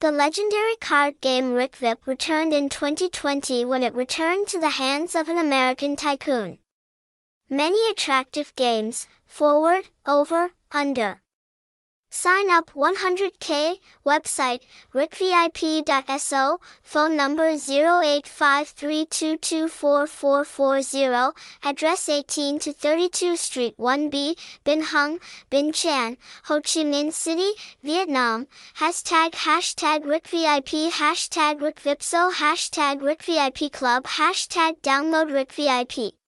The legendary card game Rikvip returned in 2020 when it returned to the hands of an American tycoon. Many attractive games, forward, over, under. Sign up 100k, website, rikvip.so, phone number 0853224440, address 18 to 32 Street 1B, Binh Hung, Binh Chanh, Ho Chi Minh City, Vietnam, hashtag hashtag rikvip hashtag rikvipso hashtag rikvip club hashtag download rikvip.